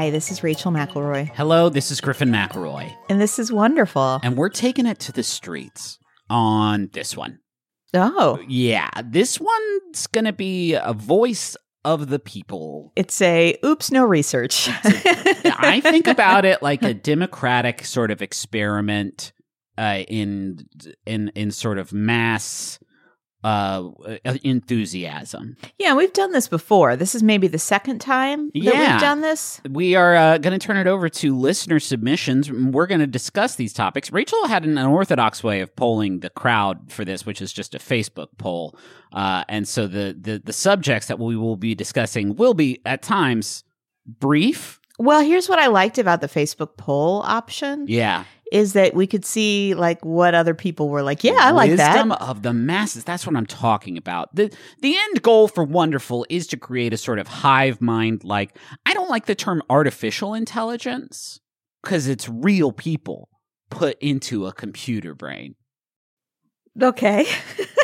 Hi, this is Rachel McElroy, Hello, this is Griffin McElroy, and this is wonderful. and we're taking it to the streets on this one. Oh, Yeah, this one's gonna be a voice of the people. it's a oops, no research. I think about it like a democratic sort of experiment uh, in in in sort of mass uh, enthusiasm. yeah, we've done this before. This is maybe the second time that we've done this. We are uh, going to turn it over to listener submissions. We're going to discuss these topics. Rachel had an unorthodox way of polling the crowd for this, which is just a Facebook poll. Uh, and so the, the the subjects that we will be discussing will be at times brief. Well, here's what I liked about the Facebook poll option Yeah, is that we could see like what other people were like. Yeah, I like that. Wisdom that. of the masses. That's what I'm talking about. The the end goal for Wonderful is to create a sort of hive mind like I don't like the term artificial intelligence because it's real people put into a computer brain. Okay.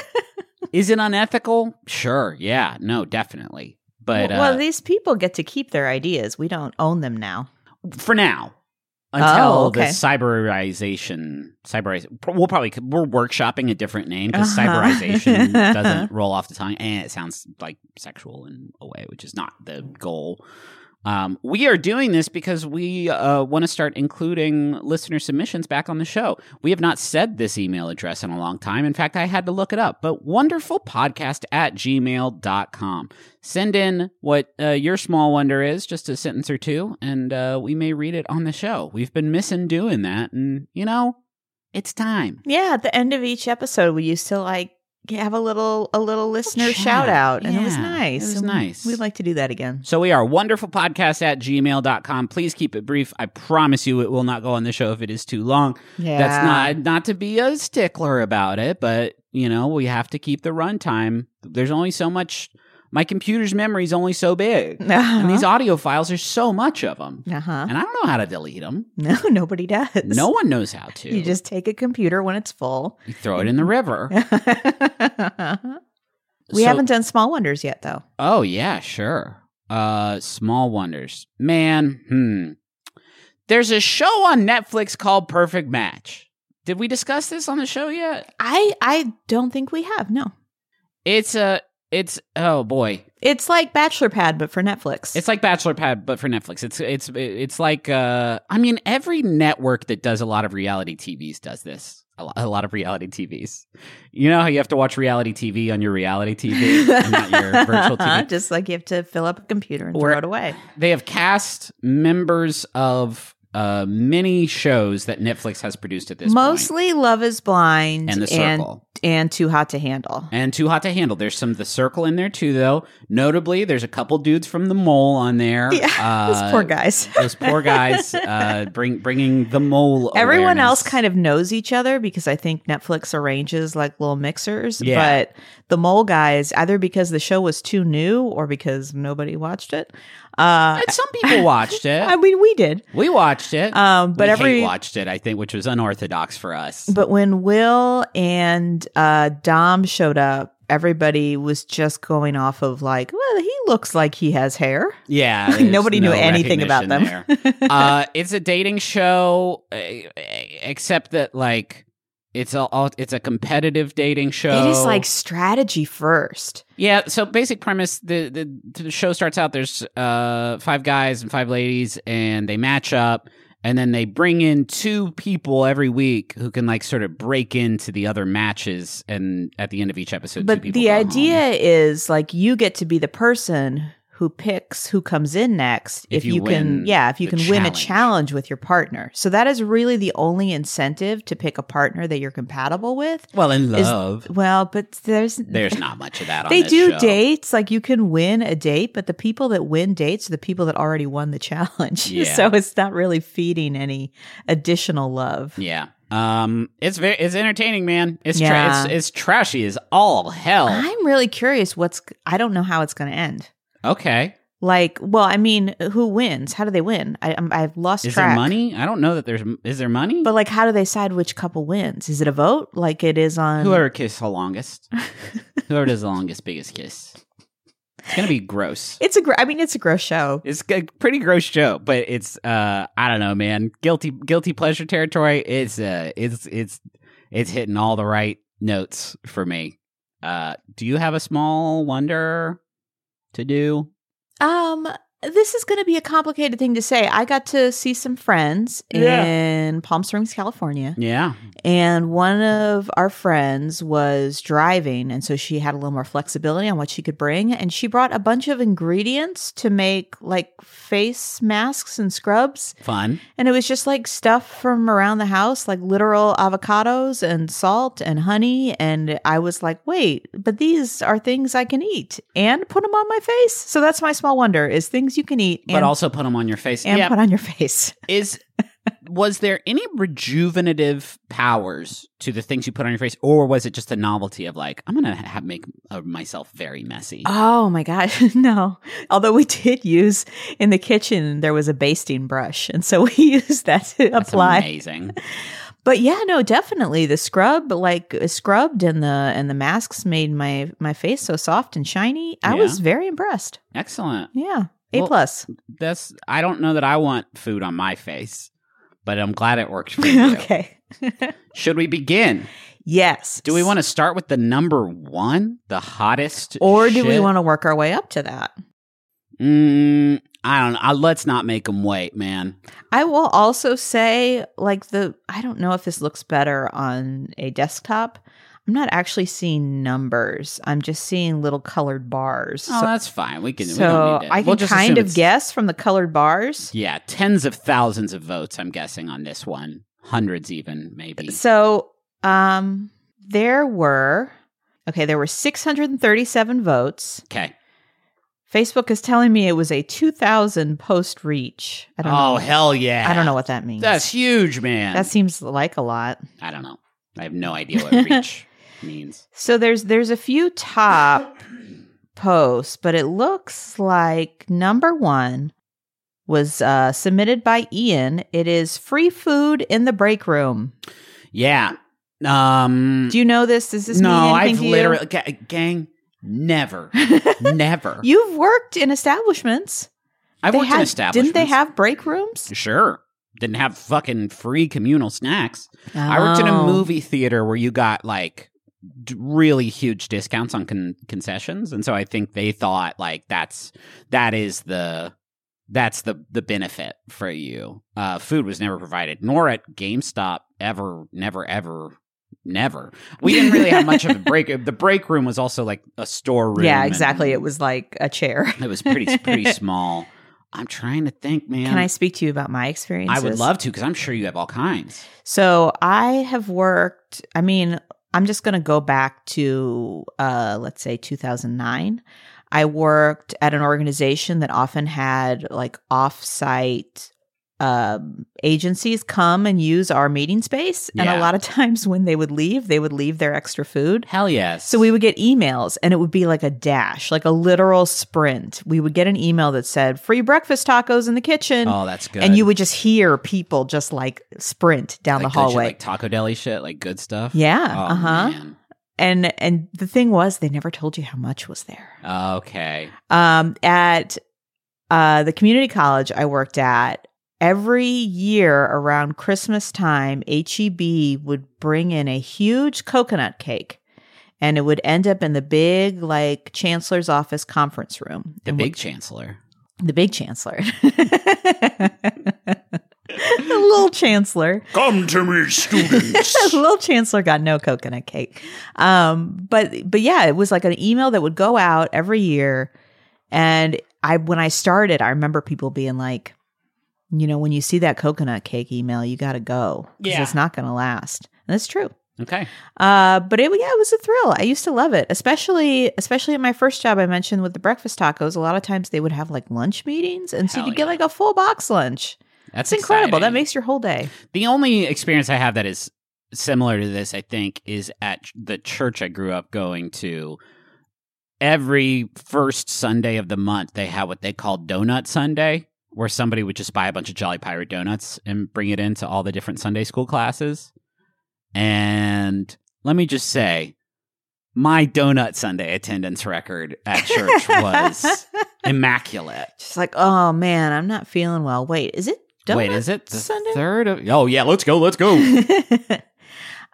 Is it unethical? Sure. Yeah. No, definitely. But well, uh, these people get to keep their ideas. We don't own them now. for now, until Oh, okay. the cyberization, cyberize, we'll probably we're workshopping a different name because Uh-huh. cyberization doesn't roll off the tongue, and it sounds like sexual in a way, which is not the goal. Um, we are doing this because we uh, want to start including listener submissions back on the show. We have not said this email address in a long time. In fact, I had to look it up, but wonderfulpodcast at gmail.com. Send in what uh, your small wonder is, just a sentence or two, and uh, we may read it on the show. We've been missing doing that, and you know, it's time. Yeah, at the end of each episode, we used to like have a little a little listener shout out, and it was nice. it was And nice. We'd like to do that again. So we are wonderful podcast at gmail.com. Please keep it brief. I promise you it will not go on the show if it is too long. Yeah, That's not not to be a stickler about it, but you know, we have to keep the runtime. There's only so much my computer's memory is only so big. And Uh-huh. these audio files there's so much of them. Uh huh. And I don't know how to delete them. No, nobody does. No one knows how to. You just take a computer when it's full. You throw it in the river. we So- haven't done small wonders yet, though. Oh yeah, sure. Uh Small Wonders. Man, hmm. There's a show on Netflix called Perfect Match. Did we discuss this on the show yet? I I don't think we have. No, It's a it's oh boy. it's like Bachelor Pad, but for Netflix. It's like Bachelor Pad but for Netflix. It's it's it's like uh I mean every network that does a lot of reality TVs does this. A lot, a lot of reality TVs. You know how you have to watch reality TV on your reality TV and not your virtual TV. Just like you have to fill up a computer and Or- throw it away. they have cast members of uh, many shows that Netflix has produced at this point. Mostly Love Is Blind And The Circle. and Too Hot to Handle. And Too Hot to Handle. There's some The Circle in there too, though. Notably, there's a couple dudes from The Mole on there. Yeah, Uh, those poor guys. those poor guys uh, bring bringing the mole. Everyone else kind of knows each other because I think Netflix arranges like little mixers. Yeah. But the mole guys, either because the show was too new or because nobody watched it. Uh, And some people watched it. I mean, we did. we watched it. Um, but we every watched it, I think, which was unorthodox for us. but when Will and uh, Dom showed up, everybody was just going off of like, well, he looks like he has hair. Yeah, nobody knew anything about them. uh, it's a dating show, uh, except that like it's a all- it's a competitive dating show. It is like strategy first. yeah. So basic premise: the the, the show starts out. There's uh five guys and five ladies, and they match up. And then they bring in two people every week who can like sort of break into the other matches, and at the end of each episode, two But the idea home. is like you get to be the person who picks who comes in next If if, you you, can yeah if you can win a challenge. challenge with your partner so that is really the only incentive to pick a partner that you're compatible with well in is- love. well but there's There's not much of that. on they do show. dates like you can win a date but the people that win dates are the people that already won the challenge Yeah. so it's not really feeding any additional love Yeah. Um, it's very it's entertaining, man. It's tra- Yeah. it's it's trashy as all hell. i'm really curious what's i don't know how it's going to end okay. Like, well, I mean, who wins? How do they win? I, I'm, I've lost Is track. there money? I don't know that there's is there money? But like, how do they decide which couple wins? Is it a vote, like it is on? Whoever kiss the longest. Whoever does the longest biggest kiss. It's gonna be gross. It's a gr- I mean, it's a gross show. It's a pretty gross show, but it's uh I don't know, man. Guilty guilty pleasure territory. It's uh it's it's it's hitting all the right notes for me. Uh do you have a small wonder to do? Um, this is going to be a complicated thing to say. I got to see some friends Yeah. in Palm Springs, California, Yeah. and one of our friends was driving, and so she had a little more flexibility on what she could bring, and she brought a bunch of ingredients to make like face masks and scrubs, Fun. and it was just like stuff from around the house, like literal avocados and salt and honey, and I was like, wait, but these are things I can eat and put them on my face. So that's my small wonder: is things you can eat But also put them on your face. and yeah. put on your face. is was there any rejuvenative powers to the things you put on your face or was it just a novelty of like i'm gonna have make uh, myself very messy Oh my gosh, no. Although we did use in the kitchen, there was a basting brush. And so we used that to That's apply. amazing But yeah, no, definitely the scrub, like uh, scrubbed and the and the masks made my my face so soft and shiny. I Yeah. was very impressed. excellent Yeah. A Well- plus. that's i don't know that i want food on my face but i'm glad it worked for you okay. should we begin yes. do we want to start with the number one the hottest or do we want to work our way up to that? mm, i don't know Uh, let's not make them wait man I will also say, like the I don't know if this looks better on a desktop. I'm not actually seeing numbers. I'm just seeing little colored bars. oh so that's fine we can we so to. I We'll can just kind of guess from the colored bars. Yeah, tens of thousands of votes, I'm guessing, on this one. Hundreds, even, maybe. So, um, there were okay. There were 637 votes. Okay. Facebook is telling me it was a 2,000 post reach. I don't Oh, know. hell yeah. I don't know what that means. That's huge, man. that seems like a lot. I don't know. I have no idea what reach means. So there's there's a few top posts, but it looks like number one was uh, submitted by Ian. It is free food in the break room. Yeah. Um, Do you know this? Does this no, mean anything I've literally, ga- gang, never, never. You've worked in establishments. I've worked had- in establishments. Didn't they have break rooms? Sure. Didn't have fucking free communal snacks. I worked in a Oh. movie theater where you got like really huge discounts on con- concessions, and so I think they thought like that's that is the that's the the benefit for you. Uh, food was never provided, nor at GameStop ever, never, ever. Never. We didn't really have much of a break. The break room was also like a storeroom. Yeah, exactly. It was like a chair. It was pretty pretty small. I'm trying to think, man. Can I speak to you about my experience? I would love to because I'm sure you have all kinds. So I have worked, I mean, I'm just going to go back to, uh, let's say 2009. I worked at an organization that often had like off-site um, agencies come and use our meeting space. And Yeah. a lot of times when they would leave, they would leave their extra food. Hell yes. So we would get emails and it would be like a dash, like a literal sprint. We would get an email that said free breakfast tacos in the kitchen. Oh, that's good. And you would just hear people just like sprint down like the good shit, hallway. like Taco Deli shit, like good stuff. yeah. Oh, uh-huh. And and the thing was they never told you how much was there. Okay. Um at uh the community college I worked at, every year around Christmas time, HEB would bring in a huge coconut cake. And it would end up in the big, like, chancellor's office conference room. The And big chancellor. the big chancellor. the little chancellor. Come to me, students. little chancellor got no coconut cake. Um, but but yeah, it was like an email that would go out every year. And I when I started, I remember people being like, you know, when you see that coconut cake email, you gotta go. 'cause Yeah. It's not gonna last. And that's true. okay. Uh, but it yeah, it was a thrill. I used to love it, especially especially at my first job. I mentioned with the breakfast tacos. A lot of times they would have like lunch meetings, and so Hell you get yeah. like a full box lunch. That's It's incredible. That makes your whole day. The only experience I have that is similar to this, I think, is at the church I grew up going to. Every first Sunday of the month, they have what they call Donut Sunday, where somebody would just buy a bunch of Jolly Pirate donuts and bring it into all the different Sunday school classes. And let me just say, my donut Sunday attendance record at church was immaculate. Just like, oh man, I'm not feeling well. Wait, is it donut Wait, is it the Sunday? third? Of, oh yeah, let's go, let's go.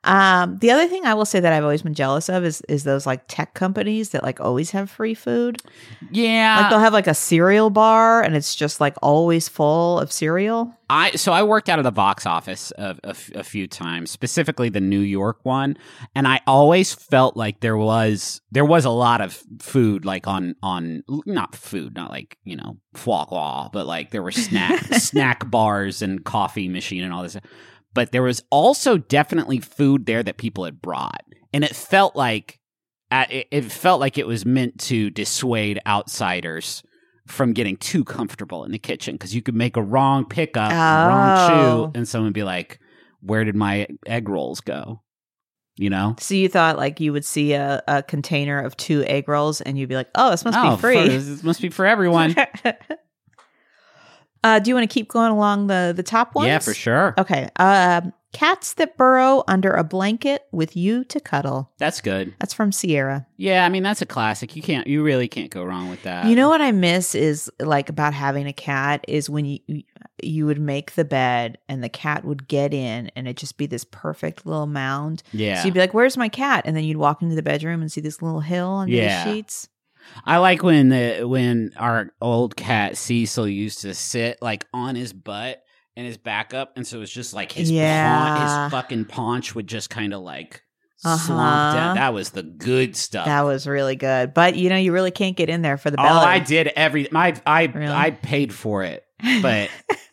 um, the other thing I will say that I've always been jealous of is is those like tech companies that like always have free food. yeah, Like they'll have like a cereal bar and it's just like always full of cereal. I so I worked out of the box office a few times, specifically the New York one, and I always felt like there was there was a lot of food, like on on not food, not like you know foie gras, but like there were snack snack bars and coffee machine and all this, but there was also definitely food there that people had brought, and it felt like uh, it, felt like it was meant to dissuade outsiders from getting too comfortable in the kitchen because you could make a wrong pickup, wrong Oh. chew, and someone be like, "Where did my egg rolls go?" You know, So you thought like you would see a, a container of two egg rolls and you'd be like, oh, this must oh, be free. for- this must be for everyone. uh, do you want to keep going along the the top ones? yeah, for sure. Okay. Um, cats that burrow under a blanket with you to cuddle. That's good. That's from Sierra. Yeah, I mean that's a classic. You can't, you really can't go wrong with that. you know what I miss is like about having a cat is when you you would make the bed and the cat would get in and it'd just be this perfect little mound. Yeah, So you'd be like, "Where's my cat?" And then you'd walk into the bedroom and see this little hill under Yeah. the sheets. I like when the when our old cat Cecil used to sit like on his butt and his back up, and so it's just like his Yeah. paun- his fucking paunch would just kind of like Uh-huh. slump down. That was the good stuff. That was really good. But you know, you really can't get in there for the oh, belly. I did every my I Really? I paid for it, but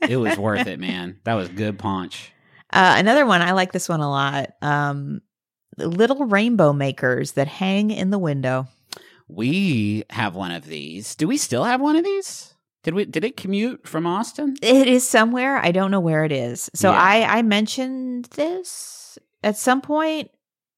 it was worth it, man. That was good paunch. Uh, another one, I like this one a lot. Um, little rainbow makers that hang in the window. We have one of these. Do we still have one of these? Did we? Did it commute from Austin? It is somewhere. I don't know where it is. So Yeah. I, I mentioned this at some point,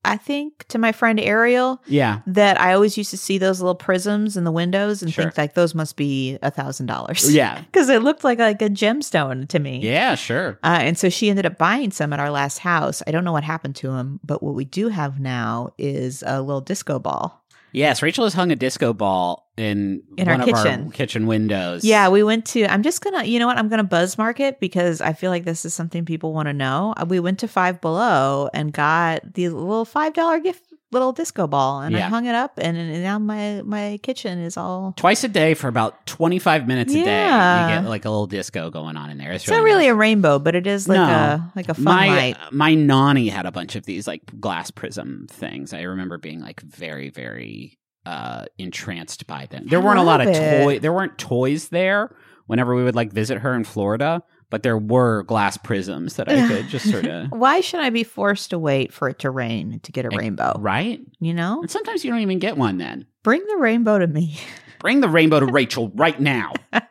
I think, to my friend Ariel Yeah. that I always used to see those little prisms in the windows and Sure. think like those must be a thousand dollars. Yeah. Because it looked like like a gemstone to me. Yeah. Sure. Uh, and so she ended up buying some at our last house. I don't know what happened to them, but what we do have now is a little disco ball. Yes, Rachel has hung a disco ball in, In our of kitchen. our kitchen windows. Yeah, we went to. I'm just gonna. You know what? I'm gonna buzz mark it because I feel like this is something people want to know. Uh, We went to Five Below and got the little five dollar gift, little disco ball, and I hung it up, and, and now my my kitchen is all. Twice a day for about 25 minutes a day. You get like a little disco going on in there. It's, It's not really nice. a rainbow, but it is like No. a like a fun my light. my nanny had a bunch of these like glass prism things. I remember being like very very uh entranced by them. There I weren't a lot of it. toy there weren't toys there whenever we would like visit her in Florida, but there were glass prisms that I could just sort of Why should I be forced to wait for it to rain to get a rainbow? right? You know, And sometimes you don't even get one then. bring the rainbow to me. Bring the rainbow to Rachel right now.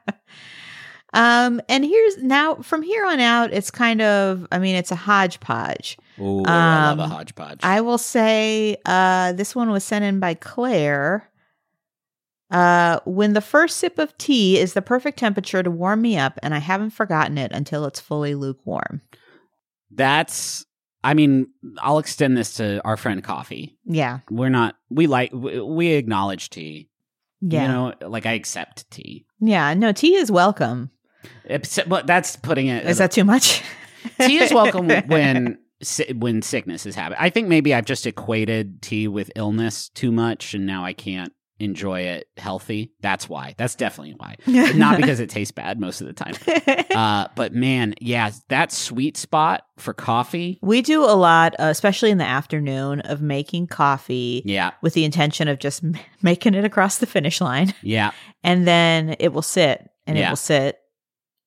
Um, and here's now from here on out, it's kind of, I mean, it's a hodgepodge. Ooh, I love a Um, hodgepodge. I will say, uh, this one was sent in by Claire. Uh, when the first sip of tea is the perfect temperature to warm me up, and I haven't forgotten it until it's fully lukewarm. That's I mean, I'll extend this to our friend coffee. Yeah, We're not we like we, we acknowledge tea. yeah, You know, like I accept tea. yeah. No, tea is welcome. Except, but that's putting it. Is that too much? tea is welcome when when sickness is happening. I think maybe I've just equated tea with illness too much, and now I can't enjoy it healthy. That's why. That's definitely why. Not because it tastes bad most of the time. Uh, but man, yeah, that sweet spot for coffee. we do a lot, uh, especially in the afternoon, of making coffee Yeah, with the intention of just m- making it across the finish line, yeah, and then it will sit and it will sit,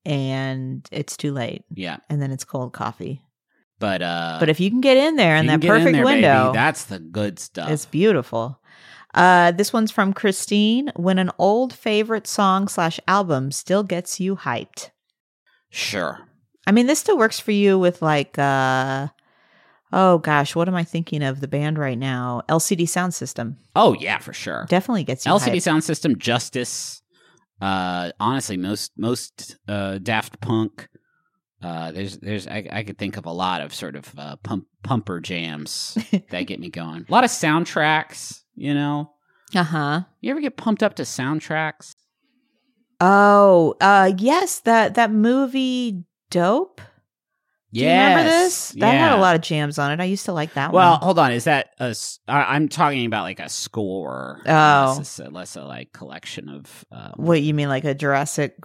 and it's too late, yeah. and then it's cold coffee. But uh, But if you can get in there in that get in perfect there, baby, window, that's the good stuff. it's beautiful. Uh, this one's from Christine. When an old favorite song slash album still gets you hyped. sure. I mean, this still works for you with like, uh, oh gosh, what am I thinking of? The band right now, LCD Soundsystem, Oh yeah, for sure. definitely gets you LCD hyped. sound system, Justice. Uh, honestly, most most uh, Daft Punk. Uh, there's there's I, I could think of a lot of sort of uh, pump pumper jams that get me going. A lot of soundtracks. You know, Uh huh. you ever get pumped up to soundtracks? Oh, uh, yes. That that movie, Dope. Do you remember this? That had a lot of jams on it. I used to like that Well, one. hold on. Is that a? s- I, am talking about like a score. Oh. less a, less a like collection of. Um, What you mean, like a Jurassic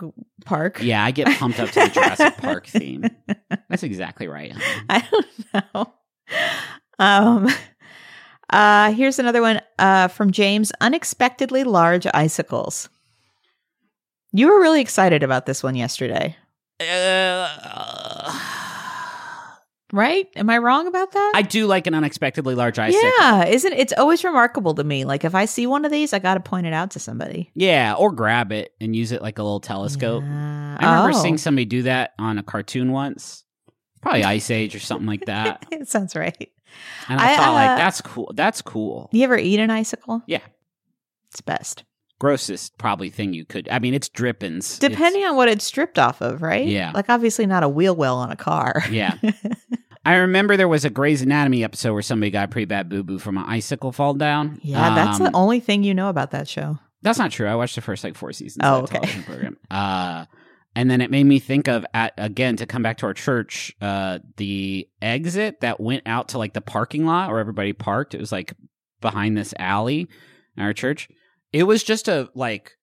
Park? yeah, I get pumped up to the Jurassic Park theme. That's exactly right. honey. I don't know. Um, uh, here's another one uh, from James Unexpectedly Large Icicles. You were really excited about this one yesterday, Uh, right? Am I wrong about that? I do like an unexpectedly large icicle. yeah, isn't it's always remarkable to me? Like if I see one of these, I got to point it out to somebody. Yeah, or grab it and use it like a little telescope. Yeah. I remember Oh. seeing somebody do that on a cartoon once. Probably Ice Age or something like that. it sounds right. And I, I, thought, uh, like, that's cool. That's cool. You ever eat an icicle? Yeah. It's best. Grossest probably thing you could. I mean, it's drippings. Depending on what it's stripped off of, right? Yeah. Like obviously not a wheel well on a car. Yeah. I remember there was a Grey's Anatomy episode where somebody got a pretty bad boo boo from an icicle fall down. Yeah, that's Um, the only thing you know about that show. That's not true. I watched the first like four seasons Oh, of that okay. television program. Uh, and then it made me think of at again to come back to our church, uh, the exit that went out to like the parking lot where everybody parked. It was like behind this alley in our church. It was just a like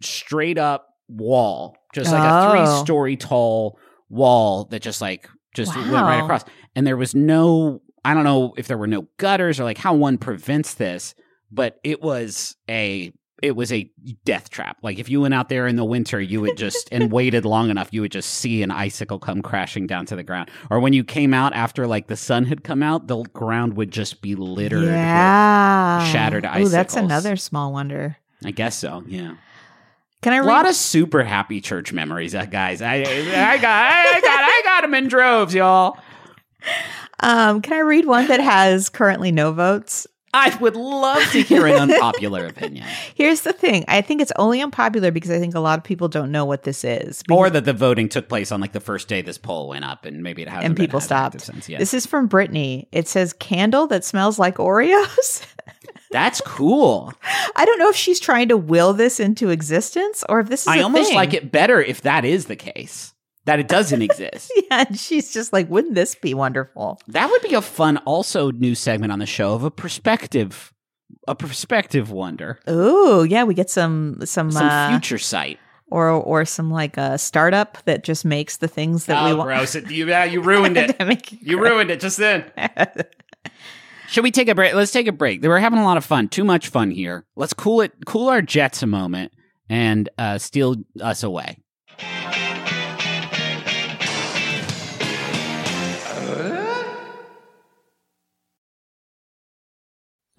straight up wall, just like a Oh. three story tall wall that just like just went right across. And there was no, I don't know if there were no gutters or like how one prevents this, but it was a it was a death trap. Like if you went out there in the winter, you would just and waited long enough, you would just see an icicle come crashing down to the ground. Or when you came out after like the sun had come out, the ground would just be littered. with- Yeah. shattered Ooh, that's another small wonder. I guess so. Yeah. Can I read? A lot of super happy church memories, uh, guys. I, I got, I got, I got them in droves, y'all. um, can I read one that has currently no votes? I would love to hear an unpopular opinion, Here's the thing. I think it's only unpopular because I think a lot of people don't know what this is. or that the voting took place on like the first day this poll went up, and maybe it hasn't. and people stopped. Since. Yeah. This is from Brittany. It says candle that smells like Oreos. That's cool. I don't know if she's trying to will this into existence or if this is I almost thing. like it better if that is the case. That it doesn't exist. Yeah, and she's just like, wouldn't this be wonderful? that would be a fun, also new segment on the show of a perspective, a perspective wonder, Ooh, yeah, we get some some, some uh, future sight. or or some like a startup that just makes the things that we oh, want. gross! It, you, yeah, you ruined it. it You gross. ruined it just then. Should we take a break? Let's take a break. We're having a lot of fun. Too much fun here. Let's cool it, cool our jets a moment, and uh, steal us away.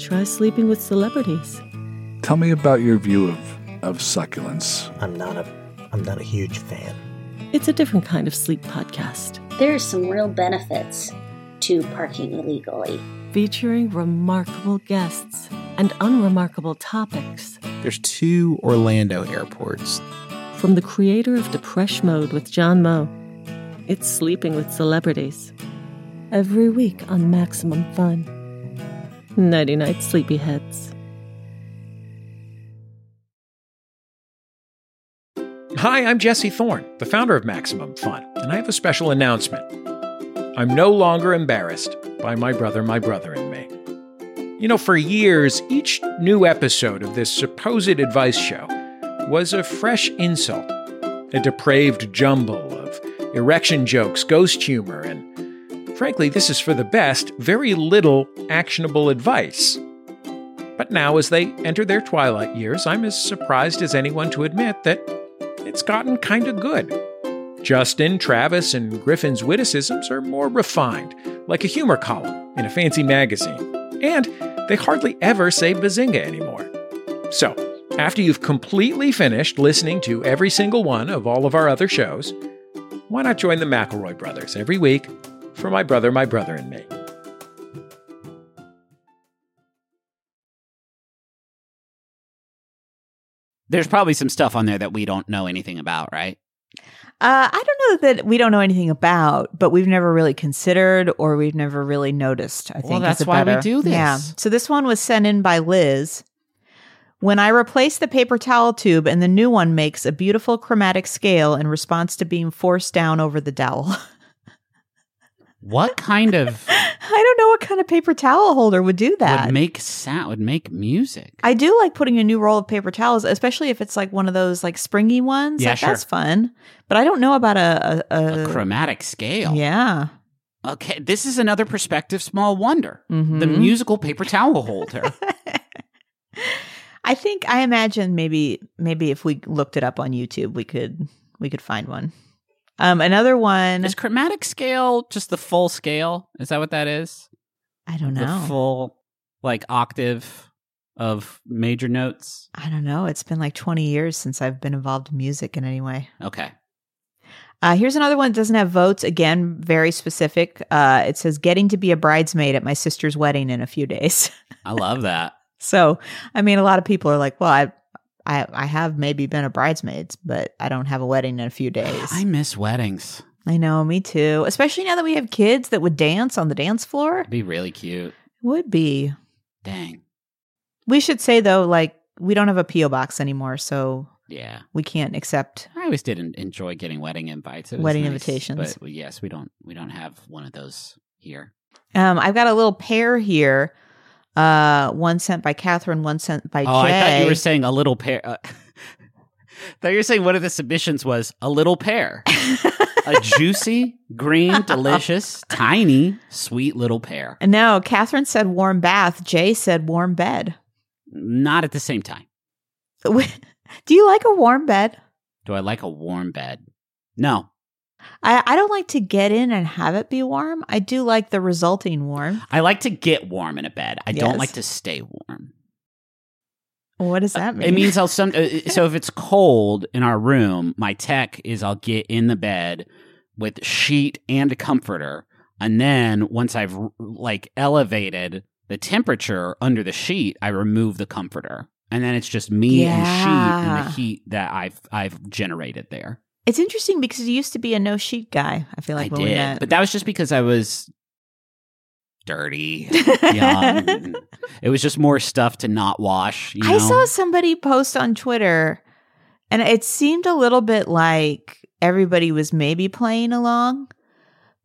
try sleeping with celebrities. Tell me about your view of, of succulents. I'm not a I'm not a huge fan. It's a different kind of sleep podcast, There are some real benefits to parking illegally. featuring remarkable guests and unremarkable topics. There's two Orlando airports. From the creator of Depresh Mode with John Moe, it's Sleeping with Celebrities. Every week on Maximum Fun. Nighty night, sleepyheads. Hi, I'm Jesse Thorne, the founder of Maximum Fun, and I have a special announcement. I'm no longer embarrassed by my brother, my brother, and me. You know, for years, each new episode of this supposed advice show was a fresh insult, a depraved jumble of erection jokes, ghost humor, and frankly, this is for the best, very little actionable advice. But now, as they enter their twilight years, I'm as surprised as anyone to admit that it's gotten kind of good. Justin, Travis, and Griffin's witticisms are more refined, like a humor column in a fancy magazine. And they hardly ever say bazinga anymore. So, after you've completely finished listening to every single one of all of our other shows, why not join the McElroy brothers every week for My Brother, My Brother, and Me? There's probably some stuff on there that we don't know anything about, right? Uh, I don't know that we don't know anything about, but we've never really considered or we've never really noticed. I think Well, is that's a why we do this. Yeah. So this one was sent in by Liz. When I replace the paper towel tube and the new one makes a beautiful chromatic scale in response to being forced down over the dowel. What kind of I don't know what kind of paper towel holder would do that. would make sound would make music? I do like putting a new roll of paper towels, especially if it's like one of those like springy ones. Yeah, like, sure. That's fun. But I don't know about a a, a, a chromatic scale. yeah. Okay, this is another perspective small wonder. The Mhm. musical paper towel holder. I think I imagine maybe maybe if we looked it up on YouTube, we could we could find one. Um, another one. is chromatic scale just the full scale? Is that what that is? I don't The know. full like octave of major notes. I don't know. It's been like twenty years since I've been involved in music in any way. Okay. Uh, here's another one that doesn't have votes. Again, very specific. Uh, it says getting to be a bridesmaid at my sister's wedding in a few days. I love that. so, I mean, a lot of people are like, "Well, I, I, I have maybe been a bridesmaid, but I don't have a wedding in a few days." I miss weddings. I know, me too. Especially now that we have kids that would dance on the dance floor. It'd be really cute. Would be. Dang. We should say though, like we don't have a PO box anymore, so Yeah. we can't accept. I always did enjoy getting wedding invites. Wedding nice, invitations. But yes, we don't we don't have one of those here. Um, I've got a little pair here. Uh, one sent by Catherine, one sent by Oh, Jay. I thought you were saying a little pair. Uh, thought you were saying one of the submissions was a little pear, a juicy, green, delicious, tiny, sweet little pear. no, Catherine said warm bath. Jay said warm bed. Not at the same time. Do you like a warm bed? Do I like a warm bed? No, I, I don't like to get in and have it be warm. I do like the resulting warm. I like to get warm in a bed. I don't like to stay warm. What does that mean? It means I'll some. Uh, so if it's cold in our room, my tech is I'll get in the bed with sheet and a comforter, and then once I've like elevated the temperature under the sheet, I remove the comforter. And then it's just me and sheet and the heat that I've I've generated there. It's interesting because you used to be a no sheet guy. I feel like I when we did, met. but that was just because I was dirty, young. it was just more stuff to not wash. You know? I saw somebody post on Twitter, and it seemed a little bit like everybody was maybe playing along.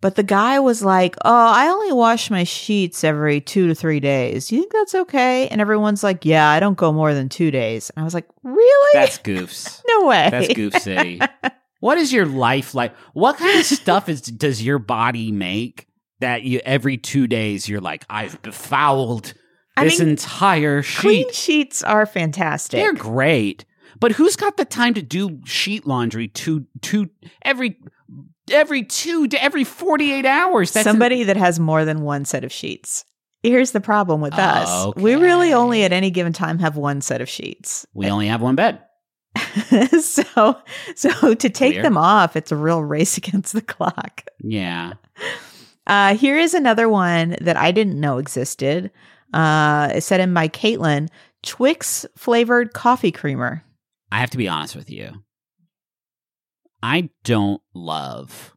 But the guy was like, Oh, I only wash my sheets every two to three days. Do you think that's okay? And everyone's like, Yeah, I don't go more than two days. And I was like, Really? That's goofs. no way. That's Goof City. what is your life like? What kind of stuff is does your body make that you every two days you're like, I've befouled I this mean, entire Clean sheet? sheets are fantastic. They're great, but who's got the time to do sheet laundry two two every every two to every forty eight hours? That's Somebody that has more than one set of sheets. Here's the problem with us. Oh, We really only at any given time have one set of sheets. we only have one bed. so so to take Weird. them off, it's a real race against the clock. Yeah, Uh, here is another one that I didn't know existed. Uh, it's said in by Caitlin, Twix flavored coffee creamer. I have to be honest with you. I don't love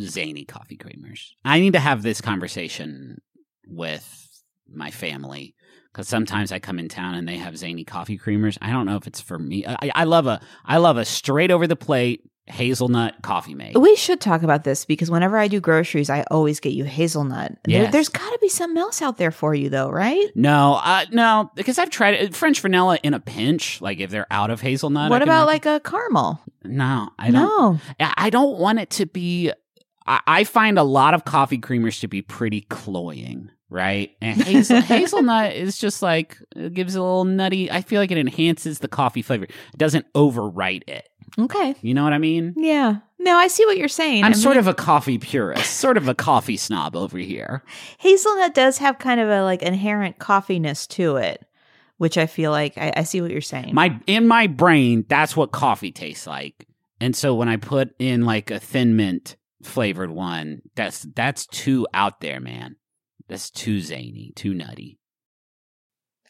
zany coffee creamers. I need to have this conversation with my family because sometimes I come in town and they have zany coffee creamers. I don't know if it's for me. I, I love a I love a straight over the plate hazelnut coffee make. We should talk about this because whenever I do groceries, I always get you hazelnut. There, Yes. there's got to be something else out there for you, though, right? No, uh, no, because I've tried it. French vanilla in a pinch. Like if they're out of hazelnut. What about like a caramel? No, I don't. no. I I don't want it to be. I, I find a lot of coffee creamers to be pretty cloying, right? And hazel, hazelnut is just like it gives a little nutty. I feel like it enhances the coffee flavor. It doesn't overwrite it. Okay. You know what I mean? Yeah. No, I see what you're saying. I'm I sort of a coffee purist, sort of a coffee snob over here. hazelnut does have kind of a like inherent coffeeness to it, which I feel like I, I see what you're saying. My in my brain, that's what coffee tastes like. And so when I put in like a thin mint flavored one, that's that's too out there, man. That's too zany, too nutty.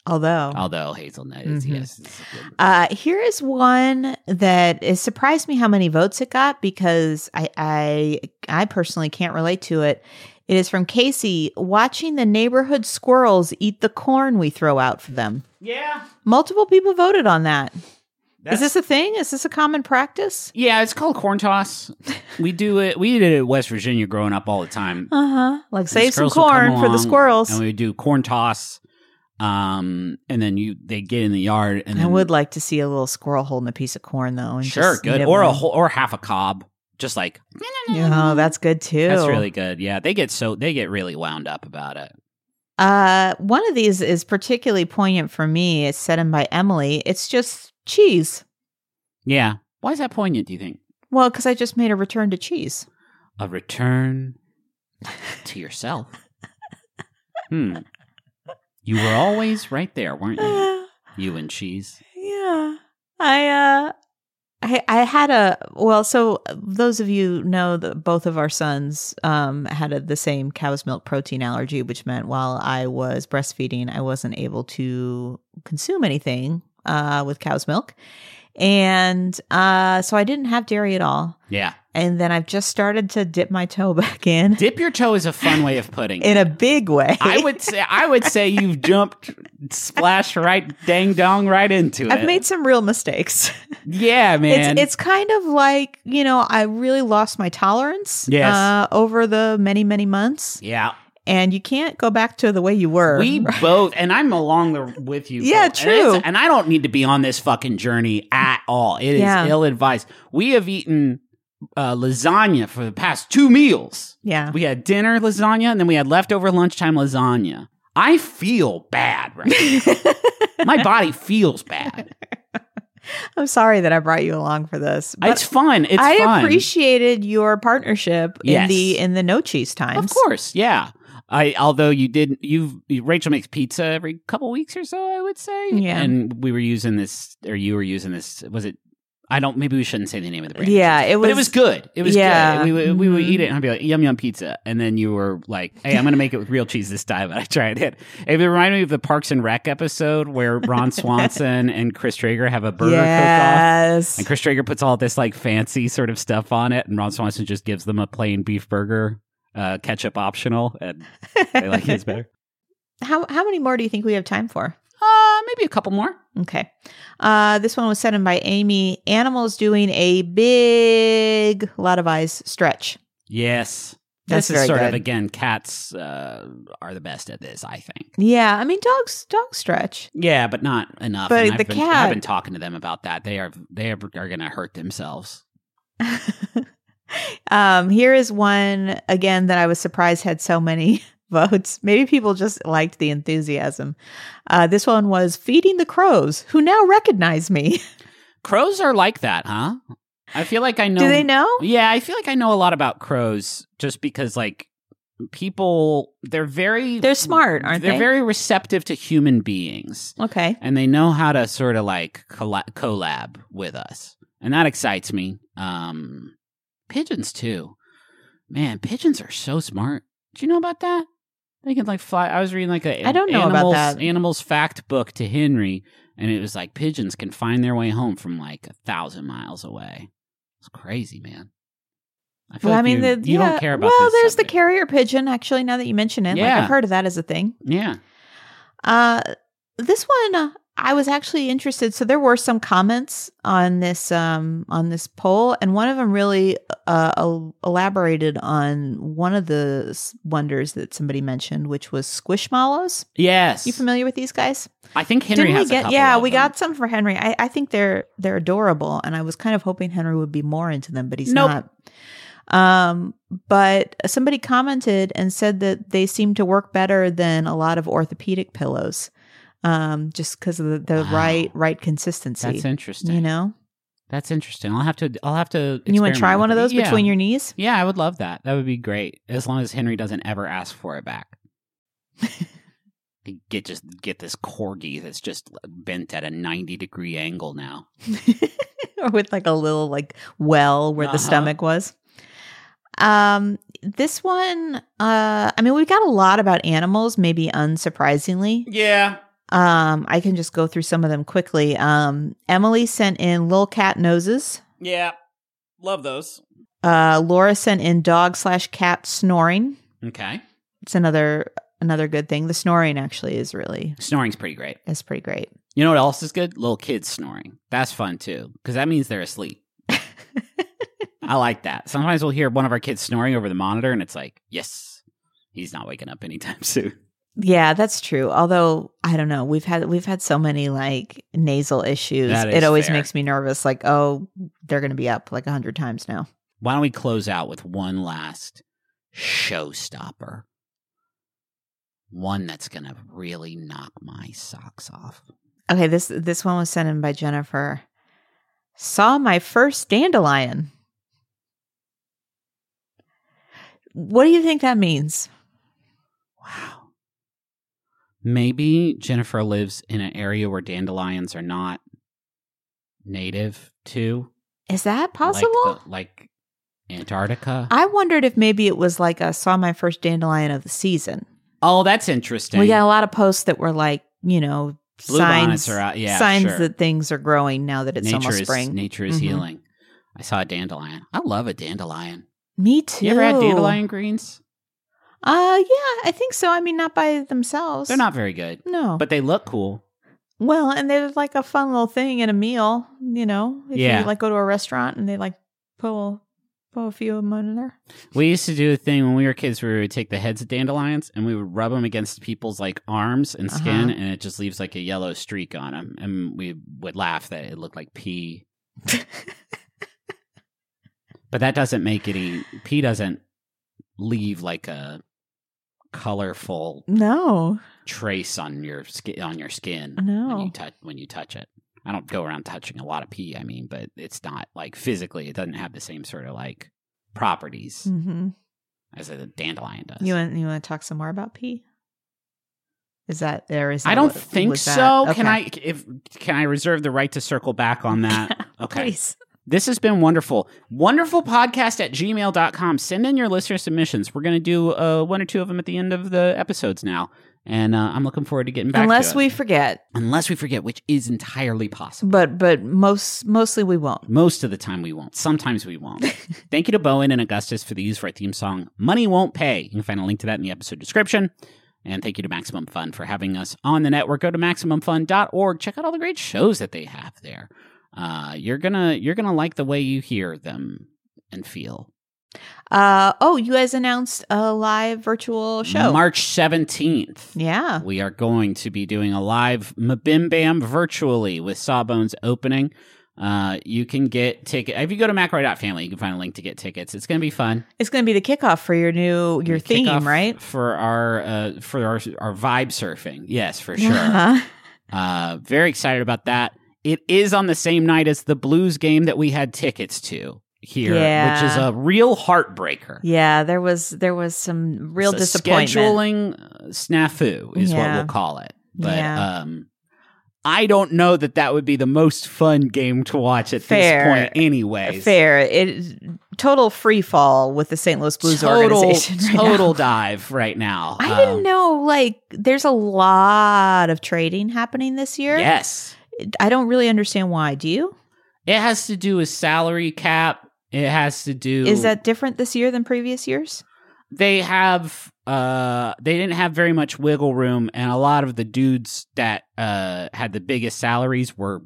Although, Although hazelnut is Mhm. yes. Uh, here is one that it surprised me how many votes it got because I, I I personally can't relate to it. It is from Casey watching the neighborhood squirrels eat the corn we throw out for them. yeah. Multiple people voted on that. Is this a thing? Is this a common practice? Yeah, it's called corn toss. we do it. We did it in West Virginia growing up all the time. Uh huh. Like And save some corn for the squirrels. and we do corn toss. Um, and then you they get in the yard, and I then, would like to see a little squirrel holding a piece of corn though. And sure good or a whole or half a cob, just like Oh, that's good too. That's really good. Yeah, they get so they get really wound up about it. Uh, one of these is particularly poignant for me. It's said in by Emily. It's just cheese. Yeah. Why is that poignant? Do you think Well, because I just made a return to cheese. a return to yourself? hmm. You were always right there, weren't you? You and cheese. yeah, I uh, I I had a well. So those of you know that both of our sons um had a, the same cow's milk protein allergy, which meant while I was breastfeeding, I wasn't able to consume anything uh with cow's milk, and uh, so I didn't have dairy at all. Yeah. And then I've just started to dip my toe back in Dip your toe is a fun way of putting in it. a big way. I would say I would say you've jumped splashed right dang dong right into it. I've made some real mistakes. Yeah, man. It's it's kind of like you know I really lost my tolerance. Yes. Uh, over the many many months, yeah. And you can't go back to the way you were. We both, and I'm along the, with you. Yeah. And true. it's- And, I don't need to be on this fucking journey at all. It is Yeah. ill advised. We have eaten uh, lasagna for the past two meals. yeah. We had dinner lasagna, and then we had leftover lunchtime lasagna. I feel bad right now. My body feels bad. I'm sorry that I brought you along for this. It's fun. It's I fun. appreciated your partnership Yes. in the in the no cheese times. Of course, yeah. I although you did you Rachel makes pizza every couple weeks or so, I would say. Yeah. And we were using this or you were using this was it I don't. Maybe we shouldn't say the name of the brand. Yeah, it but it was- was good. It was Yeah. good. We, would- we would eat it mm-hmm. and I'd be like, yum yum pizza, and then you were like, hey, I'm gonna make it with real cheese this time. And I tried it. It reminded me of the Parks and Rec episode where Ron Swanson and Chris Traeger have a burger cook-off. yes. And Chris Traeger puts all this like fancy sort of stuff on it, and Ron Swanson just gives them a plain beef burger, uh, ketchup optional, and they like his better. how how many more do you think we have time for? Uh, maybe a couple more. Okay. Uh, this one was sent in by Amy. Animals doing a big, lot of eyes stretch. Yes. That's this is very sort of good. again, cats uh, are the best at this, I think. Yeah, I mean dogs dogs stretch. Yeah, but not enough. But and the I've been, cat- I've been talking to them about that. They are they are, are going to hurt themselves. um, here is one again that I was surprised had so many votes. Maybe people just liked the enthusiasm. Uh, this one was feeding the crows, who now recognize me. Crows are like that, huh? I feel like I know. Do they know? Yeah, I feel like I know a lot about crows just because like people they're very They're smart, aren't they're they? very receptive to human beings Okay. and they know how to sort of like colla- collab with us. And that excites me. Um pigeons too. Man, pigeons are so smart. Do you know about that? They can like fly. I was reading like a I don't know about animals, that. animals fact book to Henry, and it was like pigeons can find their way home from like a thousand miles away. It's crazy, man. I feel Well, I mean, you, the, you yeah, don't care about. Well, there's subject. the carrier pigeon. Actually, now that you mention it, like Yeah. I've heard of that as a thing. Yeah, Uh, this one uh, I was actually interested. So there were some comments on this um on this poll, and one of them really uh elaborated on one of the wonders that somebody mentioned, which was squishmallows. yes. You familiar with these guys? I think Henry Didn't we get? Yeah, we them. got some for Henry. I, I think they're they're adorable, and I was kind of hoping Henry would be more into them, but he's Nope. not. Um, but somebody commented and said that they seem to work better than a lot of orthopedic pillows, um, just because of the, the Wow. right right consistency. That's interesting. You know, That's interesting. I'll have to. I'll have to. you want to try one of it. those Yeah. between your knees? Yeah, I would love that. That would be great. As long as Henry doesn't ever ask for it back. Get just get this corgi that's just bent at a ninety degree angle now. or with like a little like well where Uh-huh. the stomach was. Um, this one, uh, I mean, we've got a lot about animals, maybe unsurprisingly. Yeah. Um, I can just go through some of them quickly. Um, Emily sent in little cat noses. Yeah. Love those. Uh, Laura sent in dog slash cat snoring. Okay. It's another another good thing. The snoring actually is really Snoring's pretty great. It's pretty great. You know what else is good? Little kids snoring. That's fun too, because that means they're asleep. I like that. Sometimes we'll hear one of our kids snoring over the monitor, and it's like, yes, he's not waking up anytime soon. Yeah, that's true. Although I don't know, we've had we've had so many like nasal issues. That is It always fair. makes me nervous. Like, oh, they're going to be up like a hundred times now. Why don't we close out with one last showstopper? One that's going to really knock my socks off. Okay, this this one was sent in by Jennifer. Saw my first dandelion. What do you think that means? Wow. Maybe Jennifer lives in an area where dandelions are not native to. Is that like possible? the- Like, Antarctica. I wondered if maybe it was like I saw my first dandelion of the season. oh, that's interesting. We got a lot of posts that were like, you know, Blue signs are out. Yeah, signs sure. that things are growing now that it's nature almost is spring. nature is Mhm. healing. I saw a dandelion. I love a dandelion. Me too. You ever had dandelion greens? Uh, yeah, I think so. I mean, not by themselves. They're not very good, No, but they look cool. well, and they're like a fun little thing in a meal. You know, if Yeah. you like go to a restaurant and they like pull pull a few of them in there. We used to do a thing when we were kids where we would take the heads of dandelions and we would rub them against people's like arms and skin, Uh-huh. and it just leaves like a yellow streak on them. And we would laugh that it looked like pee. but that doesn't make any pee doesn't leave like a colorful No, trace on your skin on your skin when No. you touch when you touch it. I don't go around touching a lot of pee. I mean, but it's not like physically. It doesn't have the same sort of like properties hmm as a dandelion does. you want you want to talk some more about pee? Is that there? Is I don't what- think so. Can. I if can I reserve the right to circle back on that Okay. Please. This has been wonderful. Wonderful podcast at gmail.com. Send in your listener submissions. We're going to do uh, one or two of them at the end of the episodes now. And uh, I'm looking forward to getting back Unless we forget, Unless we forget, which is entirely possible. but but most mostly we won't. Most of the time we won't. Sometimes we won't. Thank you to bo en and Augustus for the use for our theme song, Money Won't Pay. You can find a link to that in the episode description. And thank you to Maximum Fun for having us on the network. Go to MaximumFun.org. Check out all the great shows that they have there. Uh, you're gonna you're gonna like the way you hear them and feel. Uh oh, you guys announced a live virtual show. March 17th. yeah. We are going to be doing a live MBMBaM virtually with Sawbones opening. Uh, you can get ticket if you go to McElroy.family, you can find a link to get tickets. It's going to be fun. It's going to be the kickoff for your new your theme, right? For our uh, for our our vibe surfing. Yes, for sure. Uh-huh. uh, very excited about that. It is on the same night as the Blues game that we had tickets to here, Yeah. which is a real heartbreaker. Yeah, there was there was some real disappointment. Scheduling uh, snafu is what we'll call it. But Yeah. um, I don't know that that would be the most fun game to watch at Fair. this point, anyways. Fair. It total free fall with the St. Louis Blues total, organization. right now. total dive right now. I Um, didn't know like there's a lot of trading happening this year. Yes, I don't really understand why. Do you? it has to do with salary cap. It has to do. Is that different this year than previous years? they have uh they didn't have very much wiggle room and a lot of the dudes that uh had the biggest salaries were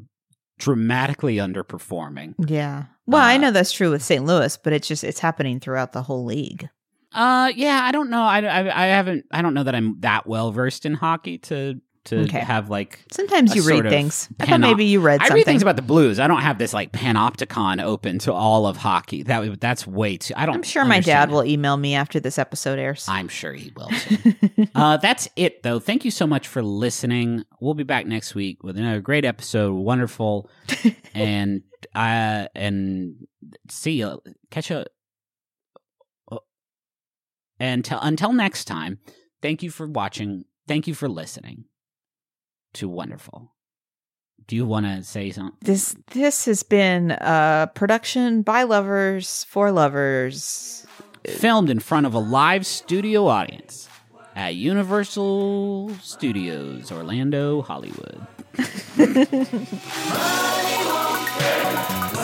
dramatically underperforming Yeah. Well, I Uh, know that's true with St. Louis, but it's just it's happening throughout the whole league. uh yeah i don't know i i, I haven't i don't know that i'm that well versed in hockey to to Okay. have like Sometimes you read things. I thought maybe you read I something. read things about the Blues. I don't have this like panopticon open to all of hockey. That that's way too. I don't. I'm sure my dad will email me after this episode airs. I'm sure he will. Too. uh, that's it, though. Thank you so much for listening. We'll be back next week with another great episode. Wonderful, and uh, and see you. Catch you. And till until next time, thank you for watching. Thank you for listening to Wonderful. Do you want to say something? This this has been a production by lovers for lovers. Filmed in front of a live studio audience at Universal Studios, Orlando, Hollywood.